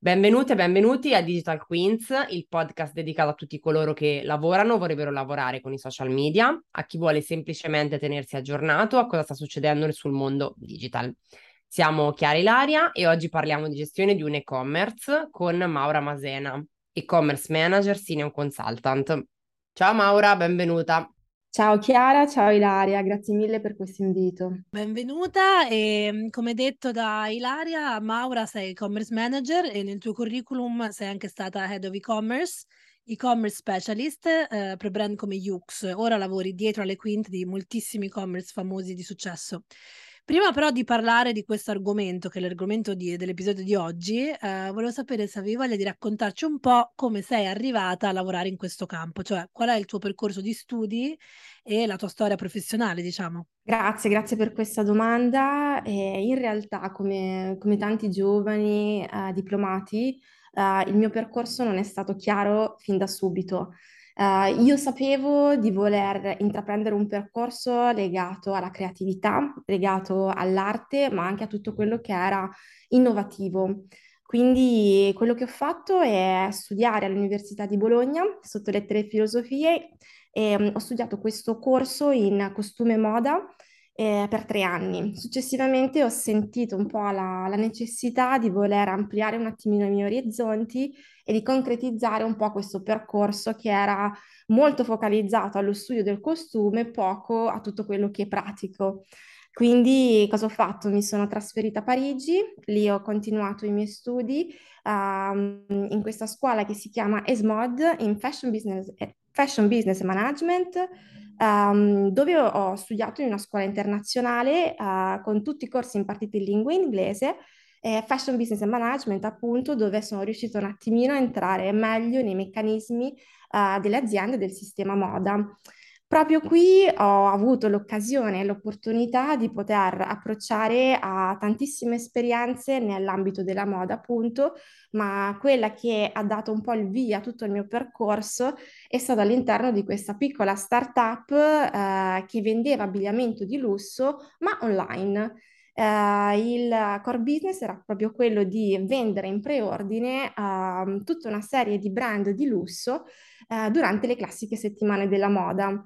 Benvenute e benvenuti a Digital Queens, il podcast dedicato a tutti coloro che lavorano o vorrebbero lavorare con i social media, a chi vuole semplicemente tenersi aggiornato a cosa sta succedendo sul mondo digital. Siamo Chiara Ilaria e oggi parliamo di gestione di un e-commerce con Maura Masena, e-commerce manager senior consultant. Ciao Maura, benvenuta. Ciao Chiara, ciao Ilaria, grazie mille per questo invito. Benvenuta e mm, come detto da Ilaria, Maura sei e-commerce manager e nel tuo curriculum sei anche stata head of e-commerce, e-commerce specialist eh, per brand come Yux. Ora lavori dietro alle quinte di moltissimi e-commerce famosi di successo. Prima però di parlare di questo argomento, che è l'argomento di, dell'episodio di oggi, eh, volevo sapere se avevi voglia di raccontarci un po' come sei arrivata a lavorare in questo campo, cioè qual è il tuo percorso di studi e la tua storia professionale, diciamo. Grazie, grazie per questa domanda. Eh, in realtà, come, come tanti giovani eh, diplomati, eh, il mio percorso non è stato chiaro fin da subito. Uh, io sapevo di voler intraprendere un percorso legato alla creatività, legato all'arte, ma anche a tutto quello che era innovativo. Quindi quello che ho fatto è studiare all'Università di Bologna sotto lettere e filosofie e um, ho studiato questo corso in costume e moda eh, per tre anni. Successivamente ho sentito un po' la, la, necessità di voler ampliare un attimino i miei orizzonti e di concretizzare un po' questo percorso che era molto focalizzato allo studio del costume, poco a tutto quello che è pratico. Quindi cosa ho fatto? Mi sono trasferita a Parigi, lì ho continuato i miei studi um, in questa scuola che si chiama ESMOD in Fashion Business, Fashion Business Management um, dove ho studiato in una scuola internazionale uh, con tutti i corsi impartiti in lingua inglese, eh, Fashion Business and Management, appunto, dove sono riuscita un attimino a entrare meglio nei meccanismi uh, delle aziende del sistema moda. Proprio qui ho avuto l'occasione e l'opportunità di poter approcciare a tantissime esperienze nell'ambito della moda, appunto, ma quella che ha dato un po' il via a tutto il mio percorso è stata all'interno di questa piccola startup eh, che vendeva abbigliamento di lusso, ma online. Uh, il core business era proprio quello di vendere in preordine uh, tutta una serie di brand di lusso uh, durante le classiche settimane della moda.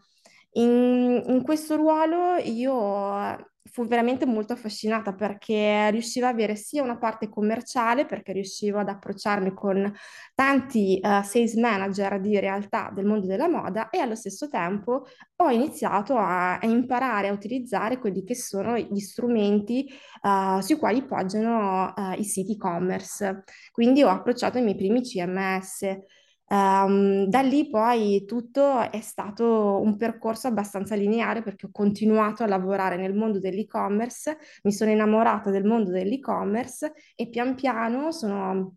In, in questo ruolo io fu veramente molto affascinata perché riuscivo ad avere sia una parte commerciale, perché riuscivo ad approcciarmi con tanti uh, sales manager di realtà del mondo della moda e allo stesso tempo ho iniziato a, a imparare a utilizzare quelli che sono gli strumenti uh, sui quali poggiano uh, i siti e-commerce. Quindi ho approcciato i miei primi CMS. Um, da lì poi tutto è stato un percorso abbastanza lineare perché ho continuato a lavorare nel mondo dell'e-commerce, mi sono innamorata del mondo dell'e-commerce e pian piano sono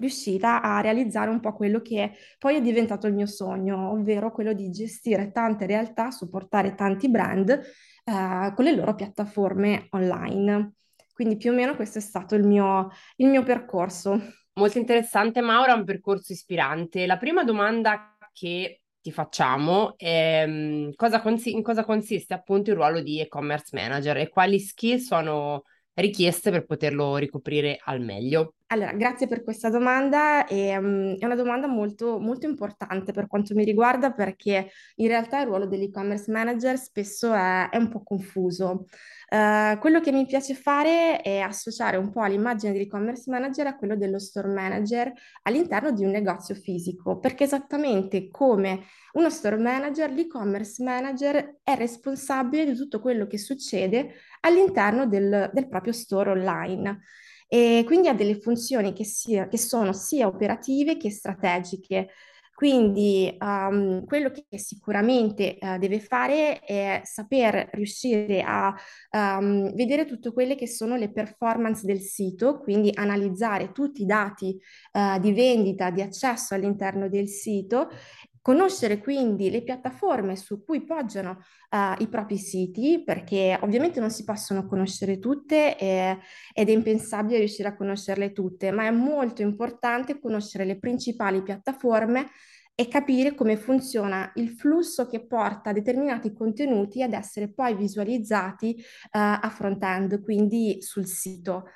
riuscita a realizzare un po' quello che poi è diventato il mio sogno, ovvero quello di gestire tante realtà, supportare tanti brand eh, con le loro piattaforme online. Quindi più o meno questo è stato il mio, il mio percorso. Molto interessante, Maura, un percorso ispirante. La prima domanda che ti facciamo è mm, cosa consi- in cosa consiste appunto il ruolo di e-commerce manager e quali skill sono richieste per poterlo ricoprire al meglio? Allora, grazie per questa domanda. E, um, è una domanda molto, molto importante per quanto mi riguarda perché in realtà il ruolo dell'e-commerce manager spesso è, è un po' confuso. Uh, quello che mi piace fare è associare un po' l'immagine dell'e-commerce manager a quello dello store manager all'interno di un negozio fisico, perché esattamente come uno store manager, l'e-commerce manager è responsabile di tutto quello che succede all'interno del, del proprio store online e quindi ha delle funzioni che, sia, che sono sia operative che strategiche. Quindi um, quello che sicuramente uh, deve fare è saper riuscire a um, vedere tutte quelle che sono le performance del sito, quindi analizzare tutti i dati uh, di vendita, di accesso all'interno del sito Conoscere quindi le piattaforme su cui poggiano uh, i propri siti, perché ovviamente non si possono conoscere tutte eh, ed è impensabile riuscire a conoscerle tutte, ma è molto importante conoscere le principali piattaforme e capire come funziona il flusso che porta determinati contenuti ad essere poi visualizzati uh, a front-end, quindi sul sito.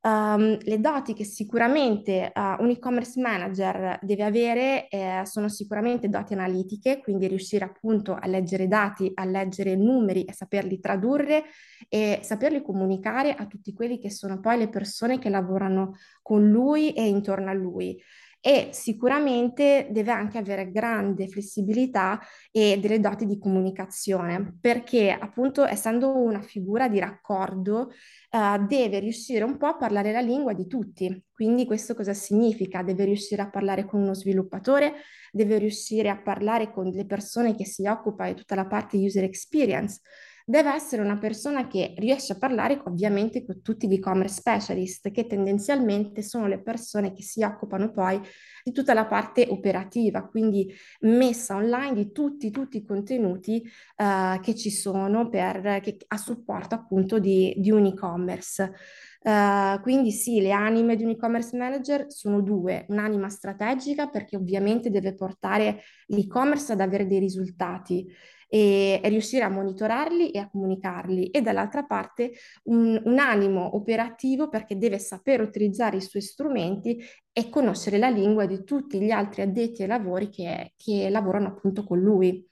Um, le doti che sicuramente uh, un e-commerce manager deve avere eh, sono sicuramente doti analitiche, quindi riuscire appunto a leggere dati, a leggere numeri e saperli tradurre e saperli comunicare a tutti quelli che sono poi le persone che lavorano con lui e intorno a lui e sicuramente deve anche avere grande flessibilità e delle doti di comunicazione, perché appunto essendo una figura di raccordo uh, deve riuscire un po' a parlare la lingua di tutti. Quindi questo cosa significa? Deve riuscire a parlare con uno sviluppatore, deve riuscire a parlare con le persone che si occupano di tutta la parte user experience deve essere una persona che riesce a parlare ovviamente con tutti gli e-commerce specialist, che tendenzialmente sono le persone che si occupano poi di tutta la parte operativa, quindi messa online di tutti, tutti i contenuti uh, che ci sono per, che, a supporto appunto di, di un e-commerce. Uh, quindi sì, le anime di un e-commerce manager sono due, un'anima strategica perché ovviamente deve portare l'e-commerce ad avere dei risultati e riuscire a monitorarli e a comunicarli e dall'altra parte un, un animo operativo perché deve sapere utilizzare i suoi strumenti e conoscere la lingua di tutti gli altri addetti ai lavori che, che lavorano appunto con lui.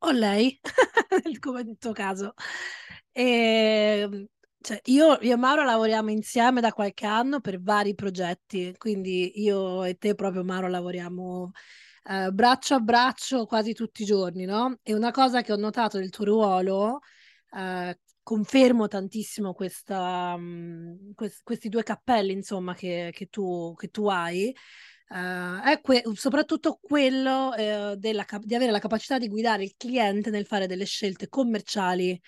O lei, come nel tuo caso. E, ehm, cioè, io, io e Mauro lavoriamo insieme da qualche anno per vari progetti, quindi io e te proprio Mauro lavoriamo eh, braccio a braccio quasi tutti i giorni, no? E una cosa che ho notato del tuo ruolo, eh, confermo tantissimo questa, mh, mm, quest- questi due cappelli, insomma, che, che, tu, che tu hai. Uh, è que- soprattutto quello uh, cap- di avere la capacità di guidare il cliente nel fare delle scelte commerciali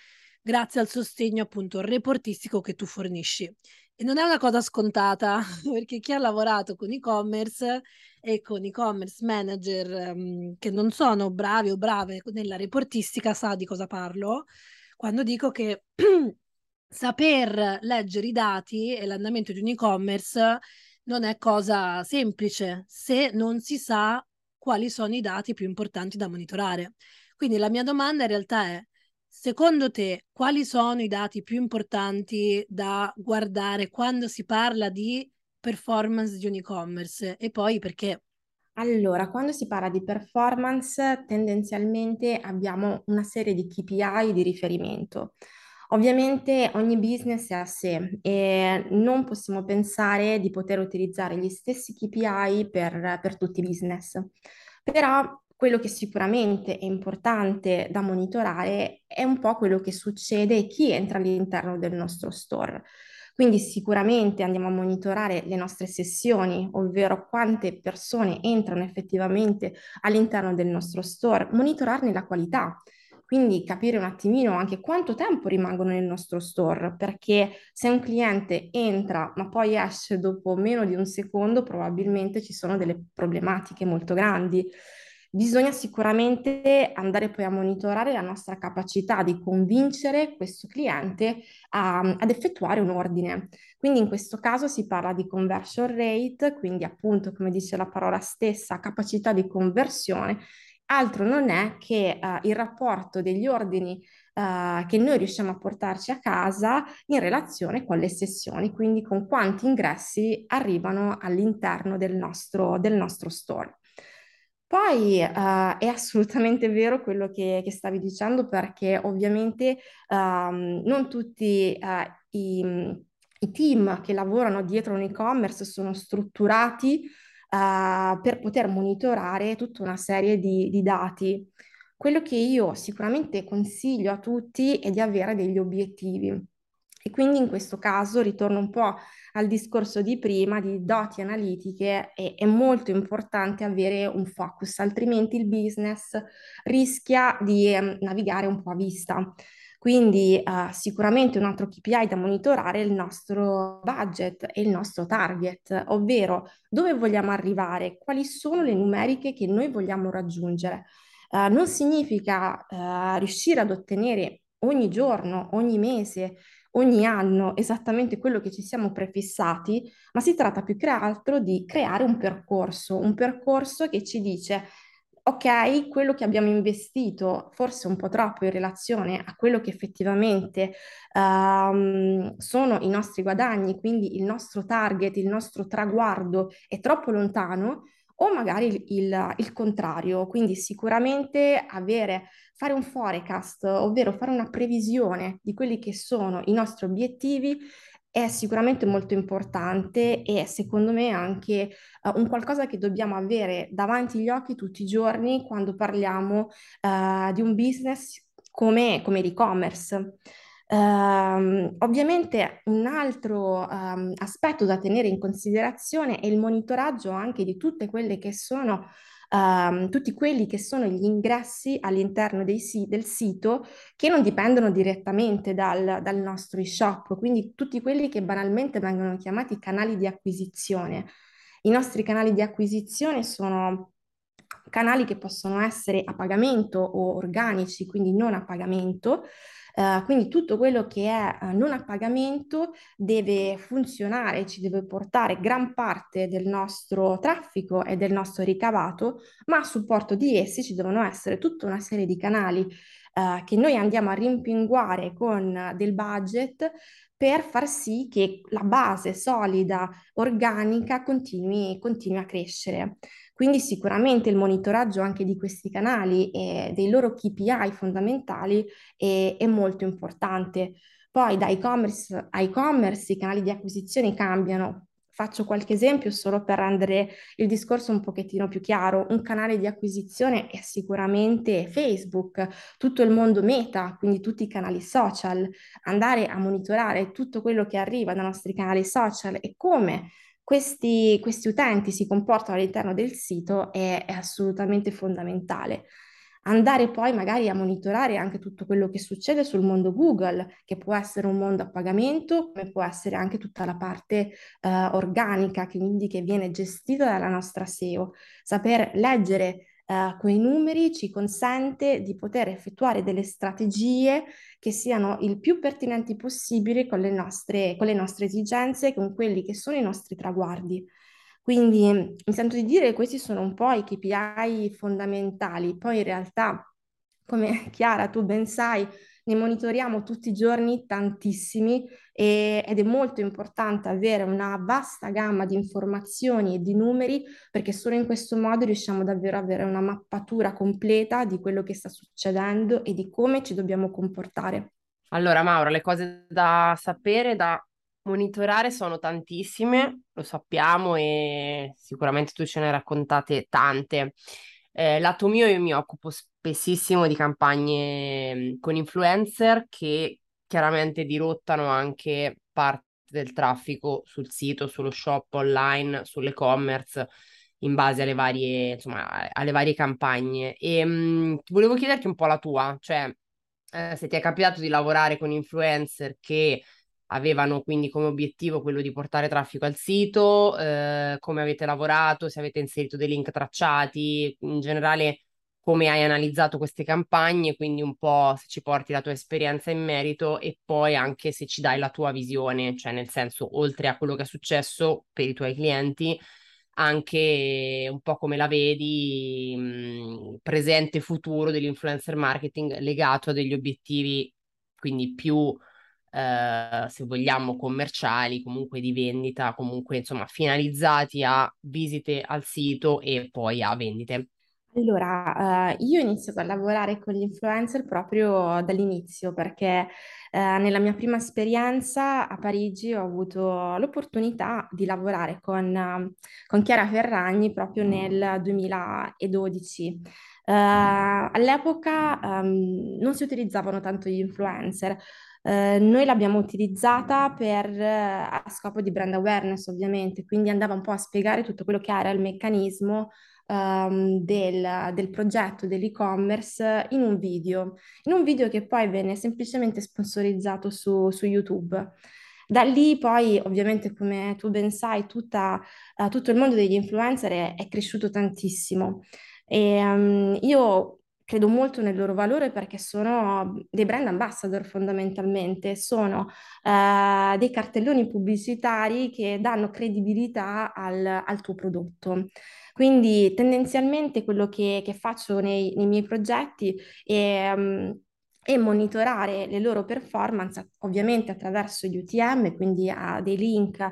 grazie al sostegno appunto reportistico che tu fornisci. E non è una cosa scontata, perché chi ha lavorato con e-commerce e con e-commerce manager um, che non sono bravi o brave nella reportistica sa di cosa parlo quando dico che saper leggere i dati e l'andamento di un e-commerce non è cosa semplice se non si sa quali sono i dati più importanti da monitorare. Quindi la mia domanda in realtà è Secondo te, quali sono i dati più importanti da guardare quando si parla di performance di un e-commerce e poi perché? Allora, quando si parla di performance, tendenzialmente abbiamo una serie di KPI di riferimento. Ovviamente ogni business è a sé e non possiamo pensare di poter utilizzare gli stessi KPI per, per tutti i business. Però quello che sicuramente è importante da monitorare è un po' quello che succede e chi entra all'interno del nostro store. Quindi sicuramente andiamo a monitorare le nostre sessioni, ovvero quante persone entrano effettivamente all'interno del nostro store, monitorarne la qualità. Quindi capire un attimino anche quanto tempo rimangono nel nostro store, perché se un cliente entra ma poi esce dopo meno di un secondo, probabilmente ci sono delle problematiche molto grandi bisogna sicuramente andare poi a monitorare la nostra capacità di convincere questo cliente a, ad effettuare un ordine. Quindi in questo caso si parla di conversion rate, quindi appunto come dice la parola stessa, capacità di conversione. Altro non è che uh, il rapporto degli ordini uh, che noi riusciamo a portarci a casa in relazione con le sessioni, quindi con quanti ingressi arrivano all'interno del nostro, del nostro store. Poi uh, è assolutamente vero quello che, che, stavi dicendo perché ovviamente um, non tutti uh, i, i, team che lavorano dietro un e-commerce sono strutturati uh, per poter monitorare tutta una serie di, di dati. Quello che io sicuramente consiglio a tutti è di avere degli obiettivi. E quindi in questo caso ritorno un po' al discorso di prima di doti analitiche, è, è molto importante avere un focus, altrimenti il business rischia di eh, navigare un po' a vista. Quindi uh, sicuramente un altro KPI da monitorare è il nostro budget e il nostro target, ovvero dove vogliamo arrivare, quali sono le numeriche che noi vogliamo raggiungere. Uh, non significa uh, riuscire ad ottenere ogni giorno, ogni mese, ogni anno esattamente quello che ci siamo prefissati, ma si tratta più che altro di creare un percorso, un percorso che ci dice ok, quello che abbiamo investito forse un po' troppo in relazione a quello che effettivamente um, sono i nostri guadagni, quindi il nostro target, il nostro traguardo è troppo lontano, o magari il, il, contrario, quindi sicuramente avere, fare un forecast, ovvero fare una previsione di quelli che sono i nostri obiettivi è sicuramente molto importante e secondo me anche uh, un qualcosa che dobbiamo avere davanti agli occhi tutti i giorni quando parliamo uh, di un business come, come l'e-commerce. Uh, ovviamente un altro um, aspetto da tenere in considerazione è il monitoraggio anche di tutte quelle che sono uh, tutti quelli che sono gli ingressi all'interno si- del sito che non dipendono direttamente dal, dal nostro e-shop, quindi tutti quelli che banalmente vengono chiamati canali di acquisizione. I nostri canali di acquisizione sono canali che possono essere a pagamento o organici, quindi non a pagamento, Uh, quindi tutto quello che è uh, non a pagamento deve funzionare, ci deve portare gran parte del nostro traffico e del nostro ricavato, ma a supporto di essi ci devono essere tutta una serie di canali uh, che noi andiamo a rimpinguare con del budget per far sì che la base solida, organica, continui, continui a crescere. Quindi sicuramente il monitoraggio anche di questi canali e dei loro KPI fondamentali è, è molto importante. Poi da e-commerce a e-commerce i canali di acquisizione cambiano. Faccio qualche esempio solo per rendere il discorso un pochettino più chiaro. Un canale di acquisizione è sicuramente Facebook, tutto il mondo meta, quindi tutti i canali social. Andare a monitorare tutto quello che arriva dai nostri canali social e come questi, questi utenti si comportano all'interno del sito è, è assolutamente fondamentale andare poi magari a monitorare anche tutto quello che succede sul mondo Google, che può essere un mondo a pagamento, come può essere anche tutta la parte uh, organica, quindi che viene gestita dalla nostra SEO. Saper leggere uh, quei numeri ci consente di poter effettuare delle strategie che siano il più pertinenti possibile con le nostre, con le nostre esigenze, con quelli che sono i nostri traguardi. Quindi mi sento di dire che questi sono un po' i KPI fondamentali. Poi in realtà, come Chiara, tu ben sai, ne monitoriamo tutti i giorni tantissimi e, ed è molto importante avere una vasta gamma di informazioni e di numeri perché solo in questo modo riusciamo davvero ad avere una mappatura completa di quello che sta succedendo e di come ci dobbiamo comportare. Allora, Maura, le cose da sapere, da monitorare sono tantissime, lo sappiamo e sicuramente tu ce ne hai raccontate tante. Eh, lato mio, io mi occupo spessissimo di campagne mm, con influencer che chiaramente dirottano anche parte del traffico sul sito, sullo shop online, sull'e-commerce in base alle varie, insomma, alle varie campagne. E mh, mm, volevo chiederti un po' la tua, cioè eh, se ti è capitato di lavorare con influencer che avevano quindi come obiettivo quello di portare traffico al sito, eh, come avete lavorato, se avete inserito dei link tracciati, in generale come hai analizzato queste campagne, quindi un po' se ci porti la tua esperienza in merito e poi anche se ci dai la tua visione, cioè nel senso oltre a quello che è successo per i tuoi clienti, anche un po' come la vedi mh, presente e futuro dell'influencer marketing legato a degli obiettivi quindi più eh, se vogliamo, commerciali, comunque di vendita, comunque insomma finalizzati a visite al sito e poi a vendite. Allora, uh, io ho iniziato a lavorare con gli influencer proprio dall'inizio perché uh, nella mia prima esperienza a Parigi ho avuto l'opportunità di lavorare con, con Chiara Ferragni proprio nel 2012. all'epoca um, non si utilizzavano tanto gli influencer, eh, noi l'abbiamo utilizzata per, eh, a scopo di brand awareness, ovviamente, quindi andava un po' a spiegare tutto quello che era il meccanismo um, del, del, progetto dell'e-commerce in un video, in un video che poi venne semplicemente sponsorizzato su, su YouTube. Da lì poi, ovviamente, come tu ben sai, tutta, uh, tutto il mondo degli influencer è, è cresciuto tantissimo. E um, io credo molto nel loro valore perché sono dei brand ambassador fondamentalmente, sono eh, dei cartelloni pubblicitari che danno credibilità al, al tuo prodotto. Quindi tendenzialmente quello che, che faccio nei, nei, miei progetti è... Um, monitorare le loro performance ovviamente attraverso gli UTM, quindi a dei link eh,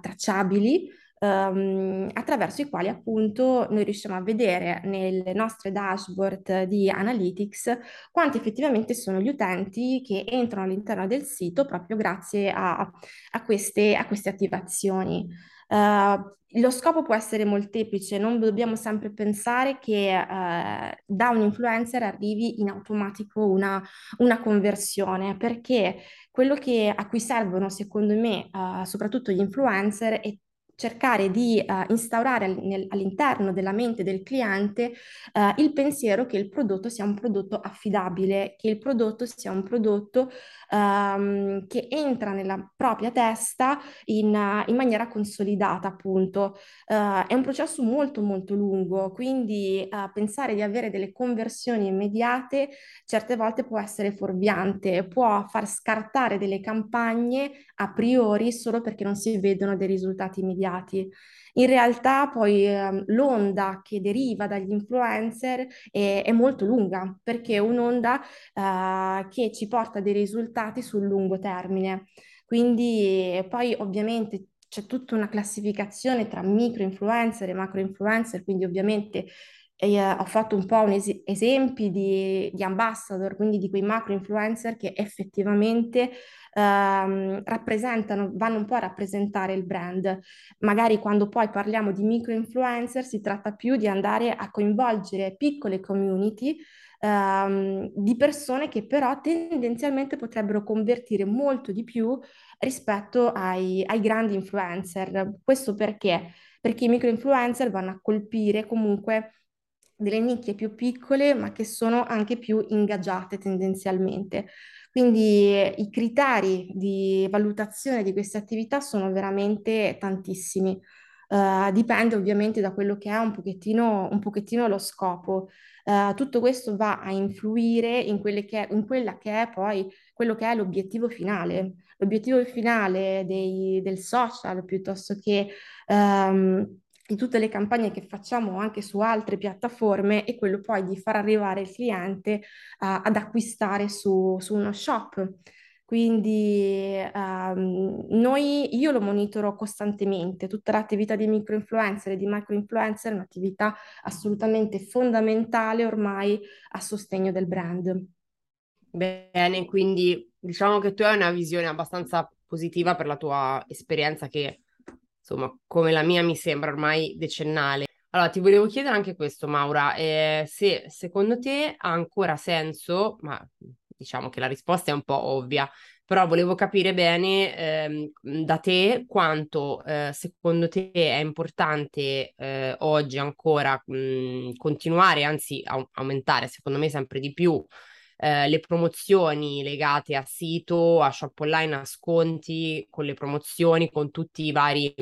tracciabili ehm, attraverso i quali appunto noi riusciamo a vedere nelle nostre dashboard di Analytics quanti effettivamente sono gli utenti che entrano all'interno del sito proprio grazie a, a, queste, a queste attivazioni. Uh, lo scopo può essere molteplice, non dobbiamo sempre pensare che uh, da un influencer arrivi in automatico una, una conversione, perché quello che, a cui servono, secondo me, uh, soprattutto gli influencer, è cercare di uh, instaurare all'interno della mente del cliente uh, il pensiero che il prodotto sia un prodotto affidabile, che il prodotto sia un prodotto um, che entra nella propria testa in, uh, in maniera consolidata, appunto. è un processo molto molto lungo, quindi pensare di avere delle conversioni immediate certe volte può essere fuorviante, può far scartare delle campagne a priori solo perché non si vedono dei risultati immediati immediati. In realtà poi eh, l'onda che deriva dagli influencer è, è molto lunga perché è un'onda eh, che ci porta dei risultati sul lungo termine. Quindi poi ovviamente c'è tutta una classificazione tra micro influencer e macro influencer, quindi ovviamente eh, ho fatto un po' un es- esempi di, di ambassador, quindi di quei macro influencer che effettivamente ehm, rappresentano, vanno un po' a rappresentare il brand. Magari quando poi parliamo di micro influencer si tratta più di andare a coinvolgere piccole community ehm, di persone che però tendenzialmente potrebbero convertire molto di più rispetto ai, ai grandi influencer. Questo perché? Perché i micro influencer vanno a colpire comunque delle nicchie più piccole, ma che sono anche più ingaggiate tendenzialmente. Quindi i criteri di valutazione di queste attività sono veramente tantissimi. Uh, dipende ovviamente da quello che è un pochettino, un pochettino lo scopo. Uh, tutto questo va a influire in, che, in, quella che è poi quello che è l'obiettivo finale. L'obiettivo finale dei, del social piuttosto che um, di tutte le campagne che facciamo anche su altre piattaforme è quello poi di far arrivare il cliente uh, ad acquistare su, su, uno shop. Quindi um, noi, io lo monitoro costantemente, tutta l'attività di micro-influencer e di micro-influencer è un'attività assolutamente fondamentale ormai a sostegno del brand. Bene, quindi diciamo che tu hai una visione abbastanza positiva per la tua esperienza che insomma, come la mia mi sembra ormai decennale. Allora, ti volevo chiedere anche questo, Maura, eh, se secondo te ha ancora senso, ma diciamo che la risposta è un po' ovvia, però volevo capire bene ehm, da te quanto eh, secondo te è importante eh, oggi ancora mh, continuare, anzi a- aumentare, secondo me sempre di più, eh, le promozioni legate a sito, a shop online, a sconti, con le promozioni, con tutti i vari,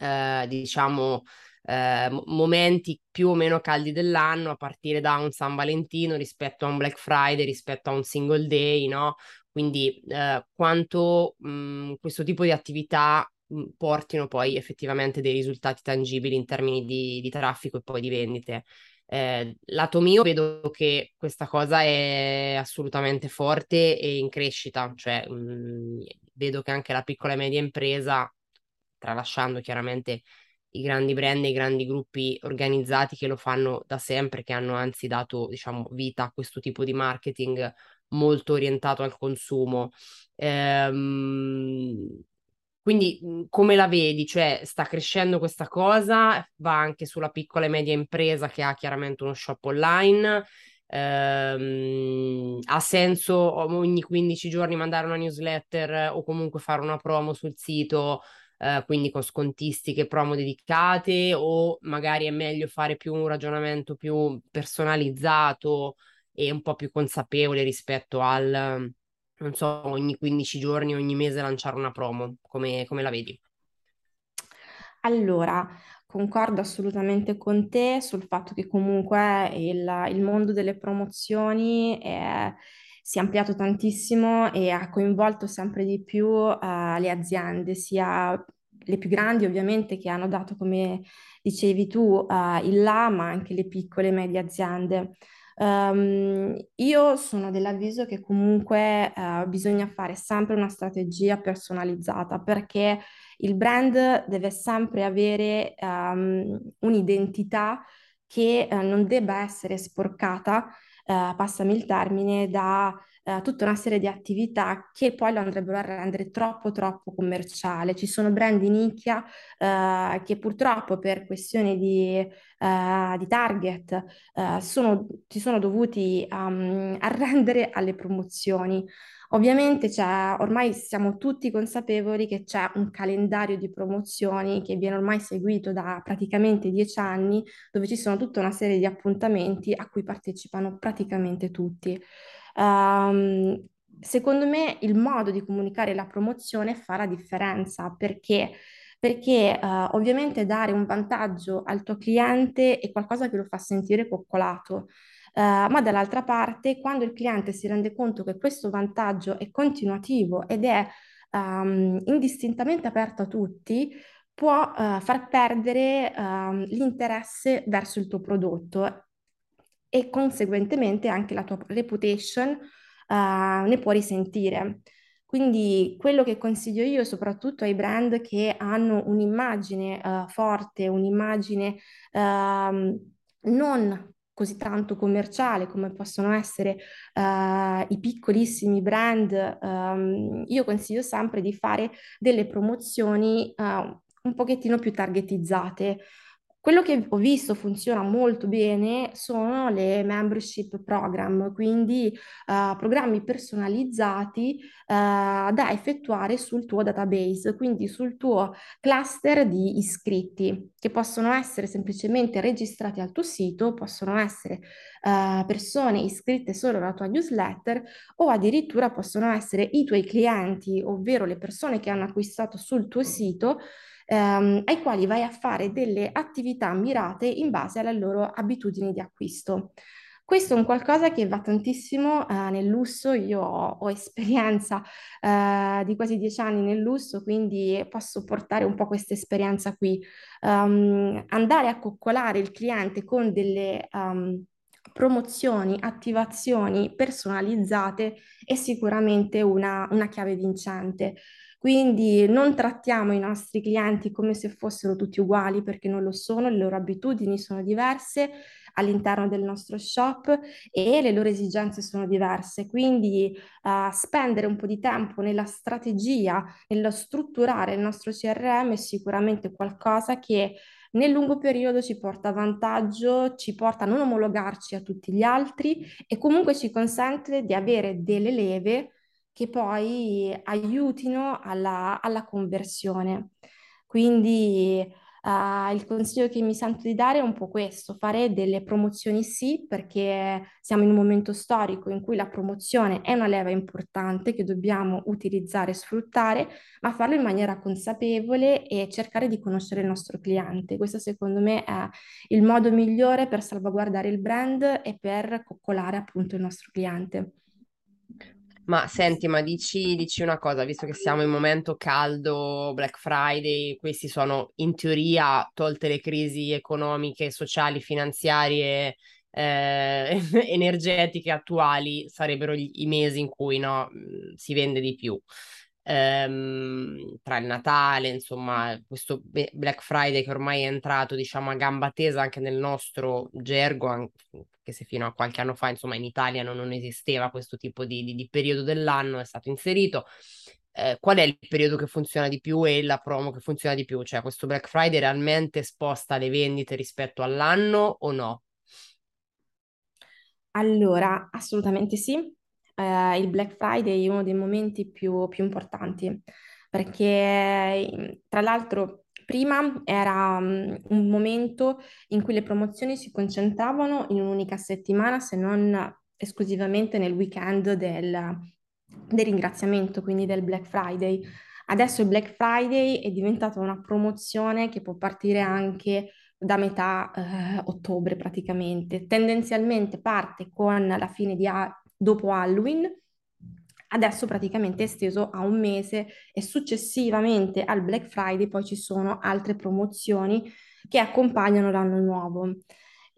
eh, diciamo, eh, momenti più o meno caldi dell'anno, a partire da un San Valentino rispetto a un Black Friday, rispetto a un single day, no? Quindi eh, quanto mh, questo tipo di attività portino poi effettivamente dei risultati tangibili in termini di, di traffico e poi di vendite. Eh, lato mio vedo che questa cosa è assolutamente forte e in crescita, cioè mh, mm, vedo che anche la piccola e media impresa, tralasciando chiaramente i grandi brand e i grandi gruppi organizzati che lo fanno da sempre, che hanno anzi dato diciamo, vita a questo tipo di marketing molto orientato al consumo. Ehm, quindi mhmm, come la vedi? Cioè, sta crescendo questa cosa, va anche sulla piccola e media impresa che ha chiaramente uno shop online. Ehm, ha senso ogni 15 giorni mandare una newsletter o comunque fare una promo sul sito, eh, quindi con scontistiche, promo dedicate, o magari è meglio fare più un ragionamento più personalizzato e un po' più consapevole rispetto al non so, ogni 15 giorni, ogni mese lanciare una promo, come, come la vedi? Allora, concordo assolutamente con te sul fatto che comunque il, il mondo delle promozioni è, si è ampliato tantissimo e ha coinvolto sempre di più uh, le aziende, sia le più grandi ovviamente che hanno dato, come dicevi tu, uh, il là, ma anche le piccole e medie aziende. Um, io sono dell'avviso che comunque uh, bisogna fare sempre una strategia personalizzata perché il brand deve sempre avere um, un'identità che uh, non debba essere sporcata, uh, passami il termine, da uh, tutta una serie di attività che poi lo andrebbero a rendere troppo troppo commerciale. Ci sono brand di nicchia che purtroppo per questioni di, di target sono, si sono dovuti um, arrendere alle promozioni. Ovviamente c'è, ormai siamo tutti consapevoli che c'è un calendario di promozioni che viene ormai seguito da praticamente dieci anni, dove ci sono tutta una serie di appuntamenti a cui partecipano praticamente tutti. Um, secondo me il modo di comunicare la promozione fa la differenza perché perché uh, ovviamente dare un vantaggio al tuo cliente è qualcosa che lo fa sentire coccolato. Uh, ma dall'altra parte, quando il cliente si rende conto che questo vantaggio è continuativo ed è um, indistintamente aperto a tutti, può uh, far perdere uh, l'interesse verso il tuo prodotto e conseguentemente anche la tua reputation ne può risentire. Quindi quello che consiglio io soprattutto ai brand che hanno un'immagine forte, un'immagine uh, non così tanto commerciale come possono essere uh, i piccolissimi brand, um, io consiglio sempre di fare delle promozioni uh, un pochettino più targetizzate. Quello che ho visto funziona molto bene sono le membership program, quindi uh, programmi personalizzati uh, da effettuare sul tuo database, quindi sul tuo cluster di iscritti, che possono essere semplicemente registrati al tuo sito, possono essere uh, persone iscritte solo alla tua newsletter o addirittura possono essere i tuoi clienti, ovvero le persone che hanno acquistato sul tuo sito ehm, ai quali vai a fare delle attività mirate in base alle loro abitudini di acquisto. Questo è un qualcosa che va tantissimo eh, nel lusso, io ho, ho esperienza eh, di quasi dieci anni nel lusso, quindi posso portare un po' questa esperienza qui. Um, andare a coccolare il cliente con delle um, promozioni, attivazioni personalizzate è sicuramente una, una chiave vincente. Quindi non trattiamo i nostri clienti come se fossero tutti uguali perché non lo sono, le loro abitudini sono diverse all'interno del nostro shop e le loro esigenze sono diverse. Quindi uh, spendere un po' di tempo nella strategia, nello strutturare il nostro CRM è sicuramente qualcosa che nel lungo periodo ci porta vantaggio, ci porta a non omologarci a tutti gli altri e comunque ci consente di avere delle leve che poi aiutino alla, alla conversione. Quindi uh, il consiglio che mi sento di dare è un po' questo, fare delle promozioni sì, perché siamo in un momento storico in cui la promozione è una leva importante che dobbiamo utilizzare e sfruttare, ma farlo in maniera consapevole e cercare di conoscere il nostro cliente. Questo secondo me è il modo migliore per salvaguardare il brand e per coccolare appunto il nostro cliente. Ma senti, ma dici, dici una cosa, visto che siamo in momento caldo, Black Friday, questi sono in teoria, tolte le crisi economiche, sociali, finanziarie, eh, energetiche attuali, sarebbero gli, i mesi in cui no, si vende di più ehm, tra il Natale, insomma, questo Black Friday che ormai è entrato, diciamo, a gamba tesa anche nel nostro gergo, anche se fino a qualche anno fa, insomma, in Italia non, non esisteva questo tipo di, di, di, periodo dell'anno, è stato inserito. Eh, qual è il periodo che funziona di più e la promo che funziona di più? Cioè, questo Black Friday realmente sposta le vendite rispetto all'anno o no? Allora, assolutamente sì eh, il Black Friday è uno dei momenti più, più importanti, perché tra l'altro prima era um, un momento in cui le promozioni si concentravano in un'unica settimana, se non esclusivamente nel weekend del, del ringraziamento, quindi del Black Friday. Adesso il Black Friday è diventata una promozione che può partire anche da metà eh, ottobre praticamente. Tendenzialmente parte con la fine di dopo Halloween, adesso praticamente è esteso a un mese e successivamente al Black Friday poi ci sono altre promozioni che accompagnano l'anno nuovo.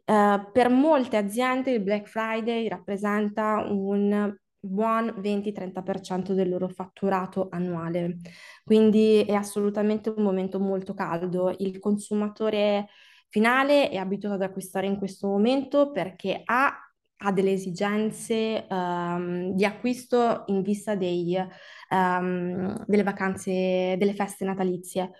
Uh, per molte aziende il Black Friday rappresenta un buon 20-30% del loro fatturato annuale, quindi è assolutamente un momento molto caldo. Il consumatore finale è abituato ad acquistare in questo momento perché ha, ha delle esigenze um, di acquisto in vista dei, um, delle vacanze, delle feste natalizie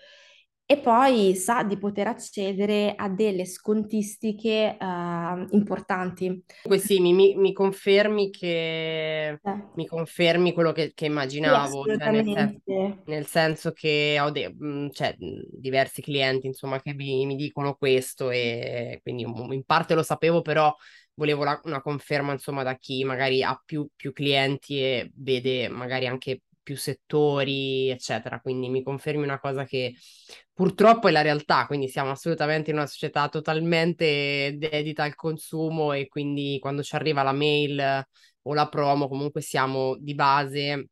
e poi sa di poter accedere a delle scontistiche uh, importanti. Comunque sì, mi, mi, mi confermi che eh. mi confermi quello che, che immaginavo, sì, cioè nel, sen- nel, senso che ho de- cioè, diversi clienti insomma che mi, mi, dicono questo e quindi in parte lo sapevo, però volevo la, una conferma insomma da chi magari ha più, più clienti e vede magari anche più settori, eccetera. Quindi mi confermi una cosa che purtroppo è la realtà, quindi siamo assolutamente in una società totalmente dedita al consumo e quindi quando ci arriva la mail o la promo comunque siamo di base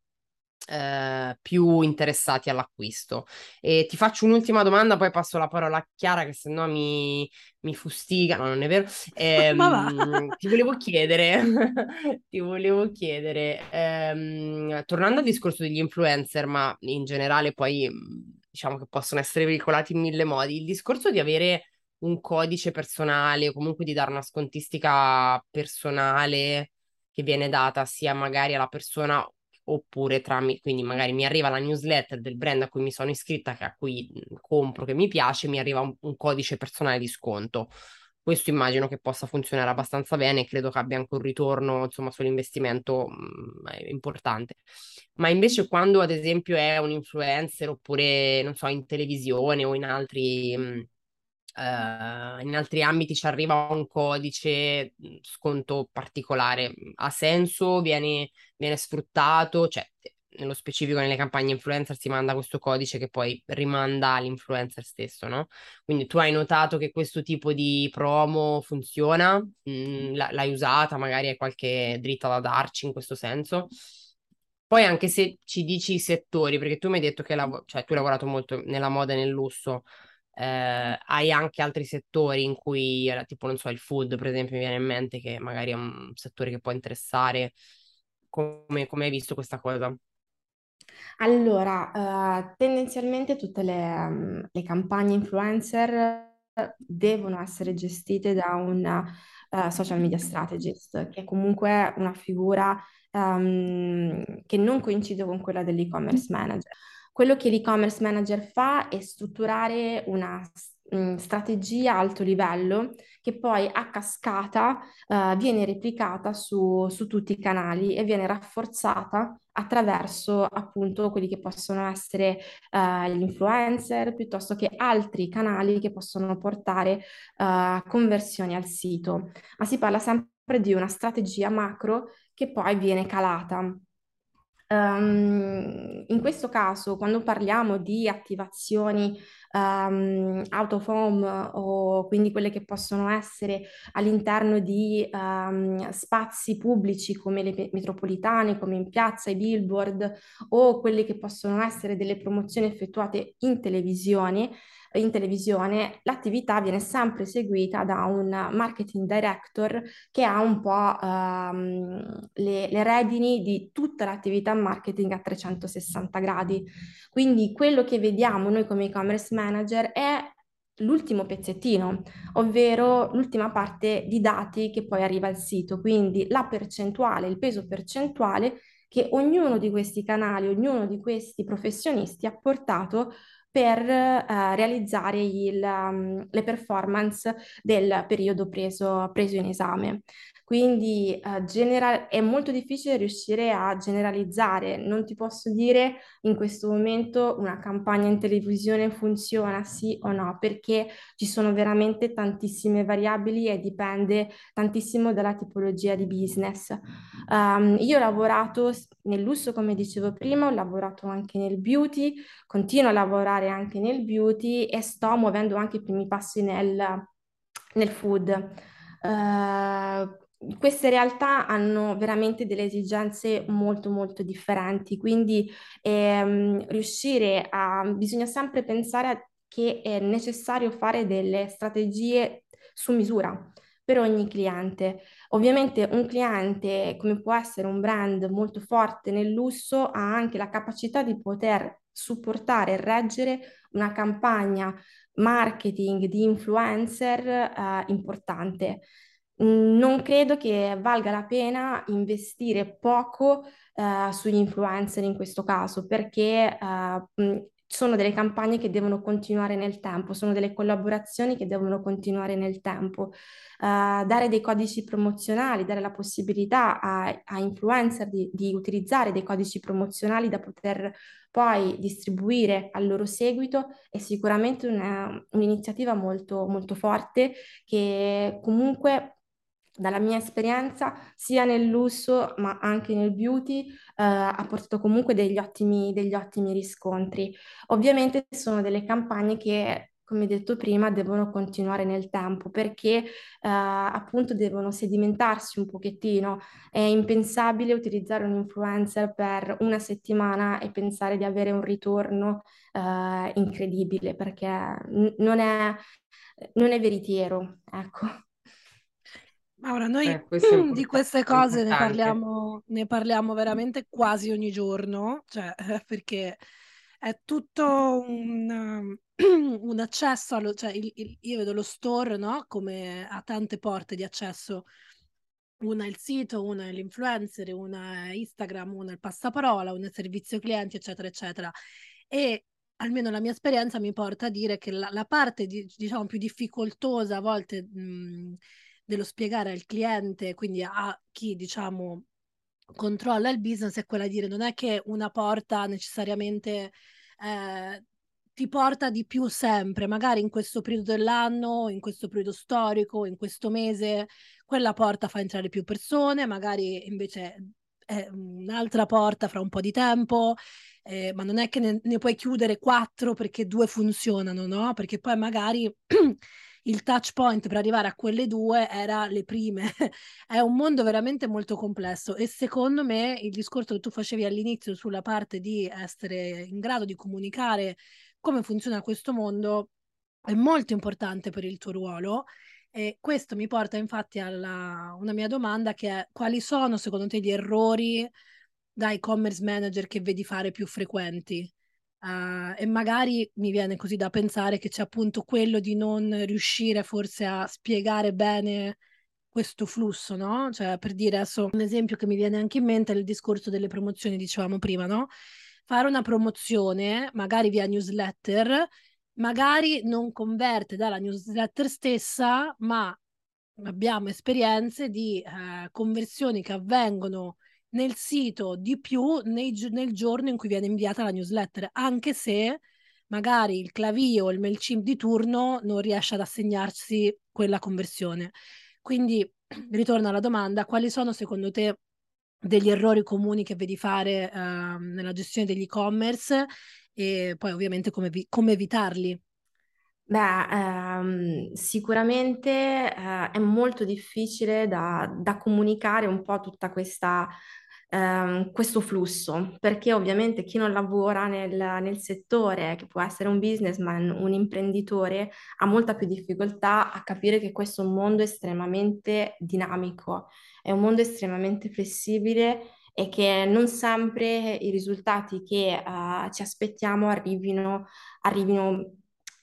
eh, più interessati all'acquisto. E ti faccio un'ultima domanda, poi passo la parola a Chiara che se no mi, mi fustiga, no non è vero. Ehm, ti volevo chiedere, ti volevo chiedere, ehm, tornando al discorso degli influencer, ma in generale poi diciamo che possono essere veicolati in mille modi, il discorso di avere un codice personale o comunque di dare una scontistica personale che viene data sia magari alla persona oppure tramite, quindi magari mi arriva la newsletter del brand a cui mi sono iscritta, a cui compro, che mi piace, mi arriva un, un codice personale di sconto. Questo immagino che possa funzionare abbastanza bene e credo che abbia anche un ritorno, insomma, sull'investimento mh, importante. Ma invece quando, ad esempio, è un influencer oppure, non so, in televisione o in altri... Mh, Uh, in altri ambiti ci arriva un codice sconto particolare. Ha senso? Viene, viene sfruttato? Cioè, nello specifico nelle campagne influencer si manda questo codice che poi rimanda all'influencer stesso, no? Quindi tu hai notato che questo tipo di promo funziona? Mm, l'hai usata? Magari hai qualche dritta da darci in questo senso? Poi anche se ci dici i settori, perché tu mi hai detto che lav- cioè, tu hai lavorato molto nella moda e nel lusso, eh, hai anche altri settori in cui, tipo, non so, il food, per esempio, mi viene in mente che magari è un settore che può interessare. Come, come hai visto questa cosa? Allora, uh, tendenzialmente tutte le, um, le, campagne influencer devono essere gestite da un uh, social media strategist, che è comunque una figura um, che non coincide con quella dell'e-commerce manager. Quello che l'e-commerce manager fa è strutturare una mh, strategia a alto livello che poi a cascata uh, viene replicata su, su tutti i canali e viene rafforzata attraverso appunto quelli che possono essere uh, gli influencer piuttosto che altri canali che possono portare uh, conversioni al sito. Ma si parla sempre di una strategia macro che poi viene calata. Um, in questo caso, quando parliamo di attivazioni um, out of home o quindi quelle che possono essere all'interno di um, spazi pubblici come le metropolitane, come in piazza, i billboard o quelle che possono essere delle promozioni effettuate in televisione, in televisione, l'attività viene sempre seguita da un marketing director che ha un po' um, le, le redini di tutta l'attività marketing a 360 gradi. Quindi quello che vediamo noi come e-commerce manager è l'ultimo pezzettino, ovvero l'ultima parte di dati che poi arriva al sito, quindi la percentuale, il peso percentuale che ognuno di questi canali, ognuno di questi professionisti ha portato per uh, realizzare il, um, le performance del periodo preso, preso in esame. Quindi uh, genera- è molto difficile riuscire a generalizzare. Non ti posso dire in questo momento una campagna in televisione funziona sì o no, perché ci sono veramente tantissime variabili e dipende tantissimo dalla tipologia di business. Um, io ho lavorato nel lusso, come dicevo prima, ho lavorato anche nel beauty, continuo a lavorare anche nel beauty e sto muovendo anche i primi passi nel, nel food. Uh, queste realtà hanno veramente delle esigenze molto molto differenti, quindi ehm, riuscire a bisogna sempre pensare che è necessario fare delle strategie su misura per ogni cliente. Ovviamente un cliente, come può essere un brand molto forte nel lusso, ha anche la capacità di poter supportare e reggere una campagna marketing di influencer eh, importante. Non credo che valga la pena investire poco eh, sugli influencer in questo caso, perché eh, sono delle campagne che devono continuare nel tempo, sono delle collaborazioni che devono continuare nel tempo. Uh, dare dei codici promozionali, dare la possibilità a, a influencer di, di, utilizzare dei codici promozionali da poter poi distribuire al loro seguito è sicuramente una, un'iniziativa molto, molto forte che comunque dalla mia esperienza, sia nel lusso ma anche nel beauty, eh, ha portato comunque degli ottimi, degli ottimi riscontri. Ovviamente sono delle campagne che, come detto prima, devono continuare nel tempo perché eh, appunto devono sedimentarsi un pochettino. È impensabile utilizzare un influencer per una settimana e pensare di avere un ritorno eh, incredibile perché n- non è, non è veritiero, ecco. Maura, noi Eh, di queste cose ne parliamo, ne parliamo veramente quasi ogni giorno, cioè, perché è tutto un, un accesso, allo, cioè il- il- io vedo lo store, no? Come ha tante porte di accesso. Una è il sito, una è l'influencer, una è Instagram, una è il passaparola, una è il servizio clienti, eccetera, eccetera. E almeno la mia esperienza mi porta a dire che la, la parte di- diciamo più difficoltosa a volte mh, dello spiegare al cliente, quindi a chi diciamo controlla il business, è quella di dire non è che una porta necessariamente eh, ti porta di più sempre, magari in questo periodo dell'anno, in questo periodo storico, in questo mese, quella porta fa entrare più persone, magari invece è un'altra porta fra un po' di tempo, eh, ma non è che ne, ne puoi chiudere quattro perché due funzionano, no? Perché poi magari il touch point per arrivare a quelle due era le prime. È un mondo veramente molto complesso e secondo me il discorso che tu facevi all'inizio sulla parte di essere in grado di comunicare come funziona questo mondo è molto importante per il tuo ruolo. E questo mi porta infatti a una mia domanda che è quali sono secondo te gli errori da e-commerce manager che vedi fare più frequenti? Uh, e magari mi viene così da pensare che c'è appunto quello di non riuscire forse a spiegare bene questo flusso, no? Cioè, per dire adesso un esempio che mi viene anche in mente è il discorso delle promozioni, dicevamo prima, no? Fare una promozione, magari via newsletter, magari non converte dalla newsletter stessa, ma abbiamo esperienze di eh, conversioni che avvengono nel sito di più nei, nel giorno in cui viene inviata la newsletter, anche se magari il clavio o il MailChimp di turno non riesce ad assegnarsi quella conversione. Quindi ritorno alla domanda, quali sono secondo te degli errori comuni che vedi fare uh, nella gestione degli e-commerce e poi ovviamente come, vi- come evitarli? Beh, ehm, sicuramente eh, è molto difficile da, da comunicare un po' questa ehm, questo flusso, perché ovviamente chi non lavora nel, nel settore, che può essere un businessman, un imprenditore, ha molta più difficoltà a capire che questo è un mondo estremamente dinamico, è un mondo estremamente flessibile e che non sempre i risultati che uh, ci aspettiamo arrivino, arrivino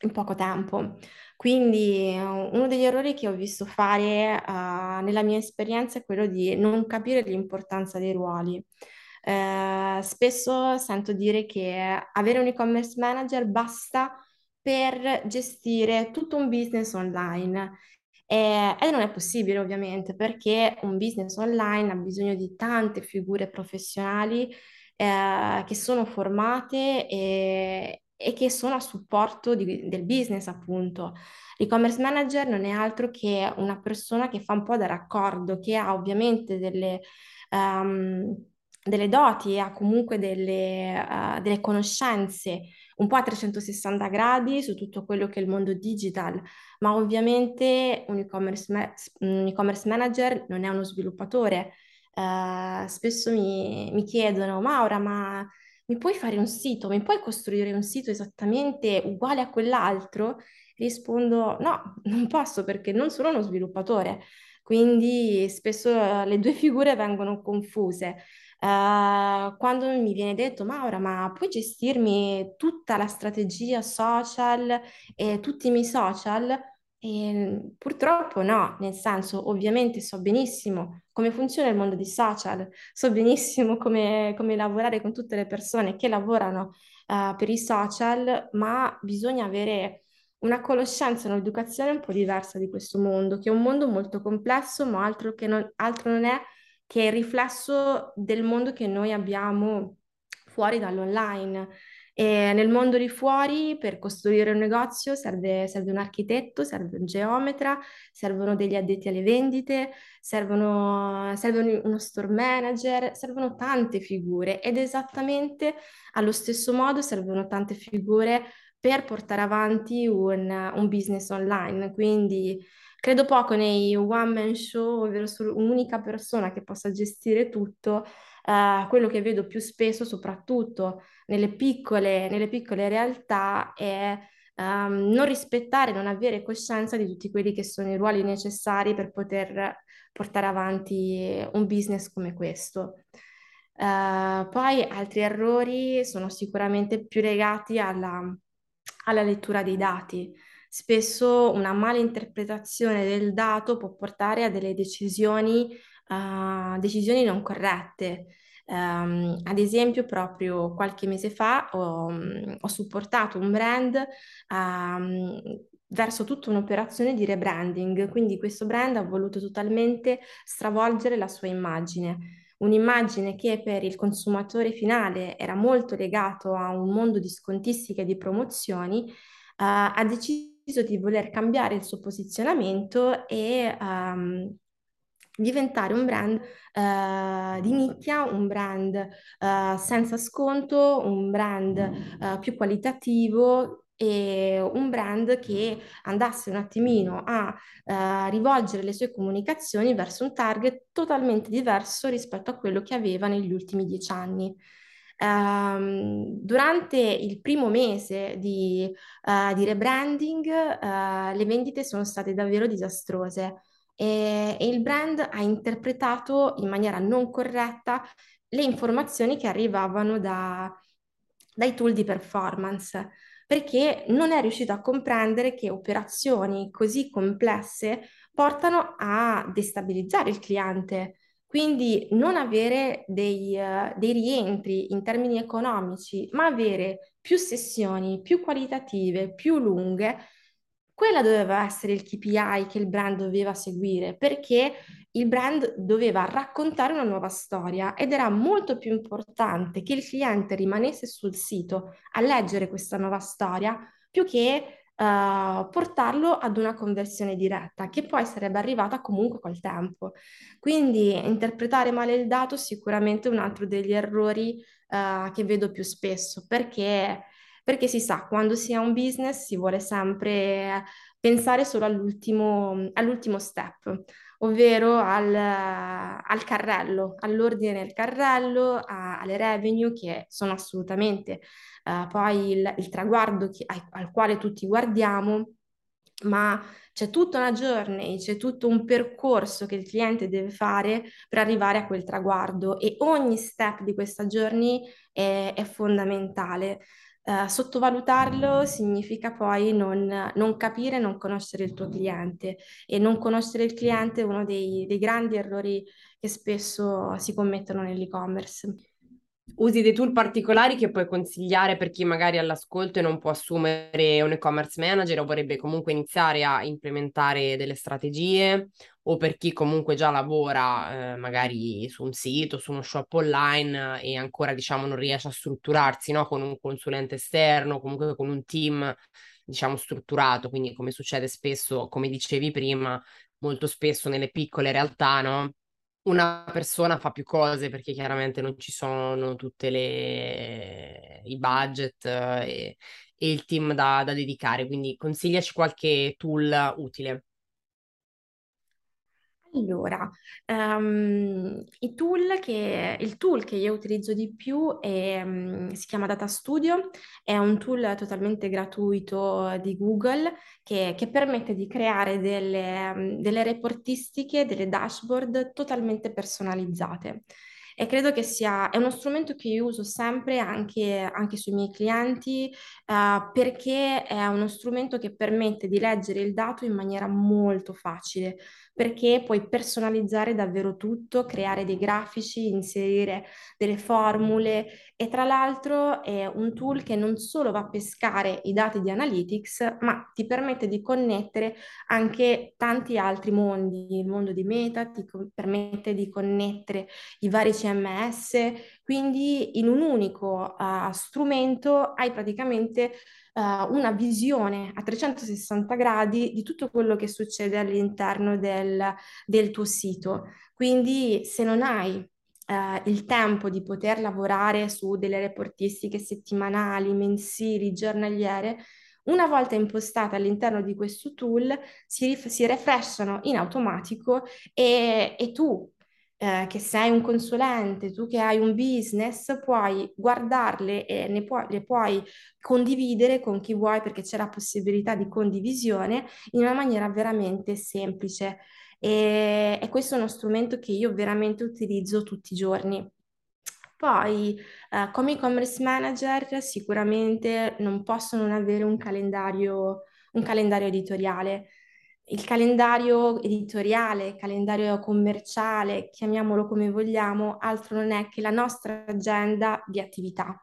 in poco tempo. Quindi uno degli errori che ho visto fare uh, nella mia esperienza è quello di non capire l'importanza dei ruoli. Uh, spesso sento dire che avere un e-commerce manager basta per gestire tutto un business online. E, e non è possibile ovviamente perché un business online ha bisogno di tante figure professionali eh, che sono formate e, e che sono a supporto di, del business, appunto. L'e-commerce manager non è altro che una persona che fa un po' da raccordo, che ha ovviamente delle, um, delle doti e ha comunque delle, uh, delle conoscenze un po' a 360 gradi su tutto quello che è il mondo digital, ma ovviamente un e-commerce, ma- un e-commerce manager non è uno sviluppatore. Uh, spesso mi, mi chiedono, Maura, ma mi puoi fare un sito, mi puoi costruire un sito esattamente uguale a quell'altro? Rispondo no, non posso perché non sono uno sviluppatore, quindi spesso uh, le due figure vengono confuse. Uh, quando mi viene detto, Maura, ma puoi gestirmi tutta la strategia social e tutti i miei social? E, purtroppo no, nel senso, ovviamente so benissimo come funziona il mondo di social, so benissimo come, come lavorare con tutte le persone che lavorano uh, per i social, ma bisogna avere una conoscenza, un'educazione un po' diversa di questo mondo, che è un mondo molto complesso, ma altro, non, altro non è che il riflesso del mondo che noi abbiamo fuori dall'online. E nel mondo di fuori, per costruire un negozio, serve, serve, un architetto, serve un geometra, servono degli addetti alle vendite, servono, serve uno store manager, servono tante figure ed esattamente allo stesso modo servono tante figure per portare avanti un, un business online. Quindi credo poco nei one man show, ovvero solo un'unica persona che possa gestire tutto. Uh, quello che vedo più spesso, soprattutto nelle piccole, nelle piccole realtà, è um, non rispettare, non avere coscienza di tutti quelli che sono i ruoli necessari per poter portare avanti un business come questo. Uh, poi altri errori sono sicuramente più legati alla, alla lettura dei dati. Spesso una mala interpretazione del dato può portare a delle decisioni, uh, decisioni non corrette. Um, ad esempio, proprio qualche mese fa ho, ho supportato un brand um, verso tutta un'operazione di rebranding, quindi questo brand ha voluto totalmente stravolgere la sua immagine un'immagine che per il consumatore finale era molto legato a un mondo di scontistiche e di promozioni, uh, ha deciso di voler cambiare il suo posizionamento e um, diventare un brand uh, di nicchia, un brand uh, senza sconto, un brand uh, più qualitativo e un brand che andasse un attimino a rivolgere le sue comunicazioni verso un target totalmente diverso rispetto a quello che aveva negli ultimi dieci anni. Um, durante il primo mese di, di rebranding le vendite sono state davvero disastrose e, e il brand ha interpretato in maniera non corretta le informazioni che arrivavano da, dai tool di performance perché non è riuscito a comprendere che operazioni così complesse portano a destabilizzare il cliente. Quindi non avere dei, uh, dei rientri in termini economici, ma avere più sessioni, più qualitative, più lunghe, quella doveva essere il KPI che il brand doveva seguire, perché il brand doveva raccontare una nuova storia ed era molto più importante che il cliente rimanesse sul sito a leggere questa nuova storia più che uh, portarlo ad una conversione diretta che poi sarebbe arrivata comunque col tempo. Quindi interpretare male il dato è sicuramente un altro degli errori uh, che vedo più spesso perché perché si sa, quando si ha un business si vuole sempre pensare solo all'ultimo, all'ultimo step ovvero al, al carrello, all'ordine del carrello, a, alle revenue che sono assolutamente uh, poi il, il traguardo che, al, al quale tutti guardiamo, ma c'è tutta una journey, c'è tutto un percorso che il cliente deve fare per arrivare a quel traguardo e ogni step di questa journey è, è fondamentale. Uh, sottovalutarlo significa poi non, non, capire, non conoscere il tuo cliente e non conoscere il cliente è uno dei, dei grandi errori che spesso si commettono nell'e-commerce. Usi dei tool particolari che puoi consigliare per chi magari all'ascolto e non può assumere un e-commerce manager o vorrebbe comunque iniziare a implementare delle strategie o per chi comunque già lavora eh, magari su un sito, su uno shop online e ancora diciamo non riesce a strutturarsi no? con un consulente esterno, comunque con un team diciamo strutturato, quindi come succede spesso, come dicevi prima, molto spesso nelle piccole realtà, no? Una persona fa più cose perché chiaramente non ci sono tutte le i budget e, e il team da, da dedicare, quindi consigliaci qualche tool utile. Allora, um, i tool che, il tool che io utilizzo di più è, um, si chiama Data Studio, è un tool totalmente gratuito di Google che, che permette di creare delle, um, delle reportistiche, delle dashboard totalmente personalizzate. E credo che sia uno strumento che io uso sempre anche, anche sui miei clienti uh, perché è uno strumento che permette di leggere il dato in maniera molto facile perché puoi personalizzare davvero tutto, creare dei grafici, inserire delle formule e tra l'altro è un tool che non solo va a pescare i dati di Analytics, ma ti permette di connettere anche tanti altri mondi, il mondo di Meta ti permette di connettere i vari CMS, quindi in un unico uh, strumento hai praticamente uh, una visione a 360 gradi di tutto quello che succede all'interno del, del tuo sito. Quindi se non hai Uh, il tempo di poter lavorare su delle reportistiche settimanali, mensili, giornaliere, una volta impostate all'interno di questo tool si, rif- si refreshano in automatico e, e tu eh, che sei un consulente, tu che hai un business, puoi guardarle e ne puoi, le puoi condividere con chi vuoi perché c'è la possibilità di condivisione in una maniera veramente semplice. E, e questo è uno strumento che io veramente utilizzo tutti i giorni. Poi, eh, come e-commerce manager, sicuramente non posso non avere un calendario, un calendario editoriale il calendario editoriale, calendario commerciale, chiamiamolo come vogliamo, altro non è che la nostra agenda di attività,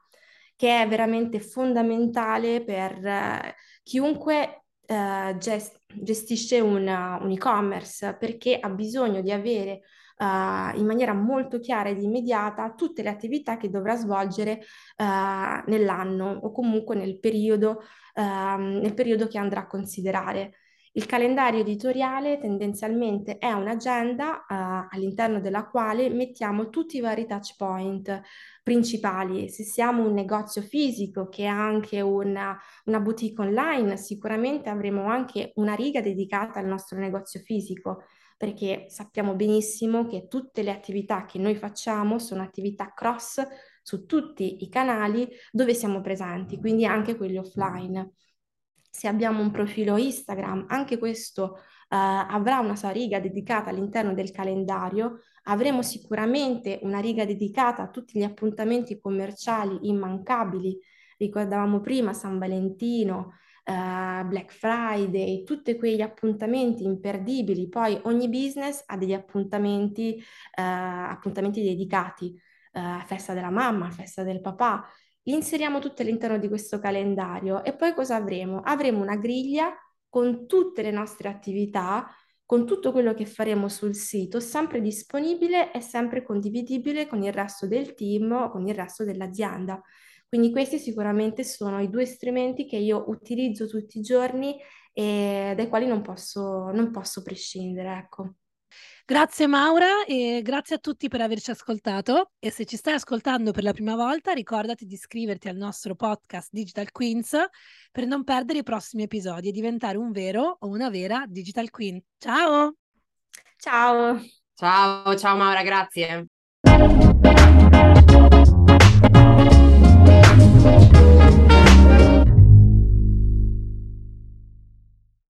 che è veramente fondamentale per eh, chiunque eh, gest- gestisce un, un, e-commerce, perché ha bisogno di avere uh, in maniera molto chiara ed immediata tutte le attività che dovrà svolgere uh, nell'anno o comunque nel periodo, uh, nel periodo che andrà a considerare. Il calendario editoriale tendenzialmente è un'agenda uh, all'interno della quale mettiamo tutti i vari touch point principali. Se siamo un negozio fisico che ha anche una, una boutique online, sicuramente avremo anche una riga dedicata al nostro negozio fisico perché sappiamo benissimo che tutte le attività che noi facciamo sono attività cross su tutti i canali dove siamo presenti, quindi anche quelli offline se abbiamo un profilo Instagram, anche questo uh, avrà una sua riga dedicata all'interno del calendario, avremo sicuramente una riga dedicata a tutti gli appuntamenti commerciali immancabili, ricordavamo prima San Valentino, uh, Black Friday, tutti quegli appuntamenti imperdibili, poi ogni business ha degli appuntamenti, uh, appuntamenti dedicati, festa della mamma, festa del papà, li inseriamo tutti all'interno di questo calendario e poi cosa avremo? Avremo una griglia con tutte le nostre attività, con tutto quello che faremo sul sito, sempre disponibile e sempre condividibile con il resto del team o con il resto dell'azienda. Quindi questi sicuramente sono i due strumenti che io utilizzo tutti i giorni e dai quali non posso, non posso prescindere, ecco. Grazie Maura e grazie a tutti per averci ascoltato e se ci stai ascoltando per la prima volta ricordati di iscriverti al nostro podcast Digital Queens per non perdere i prossimi episodi e diventare un vero o una vera Digital Queen. Ciao! Ciao! Ciao, ciao Maura, grazie.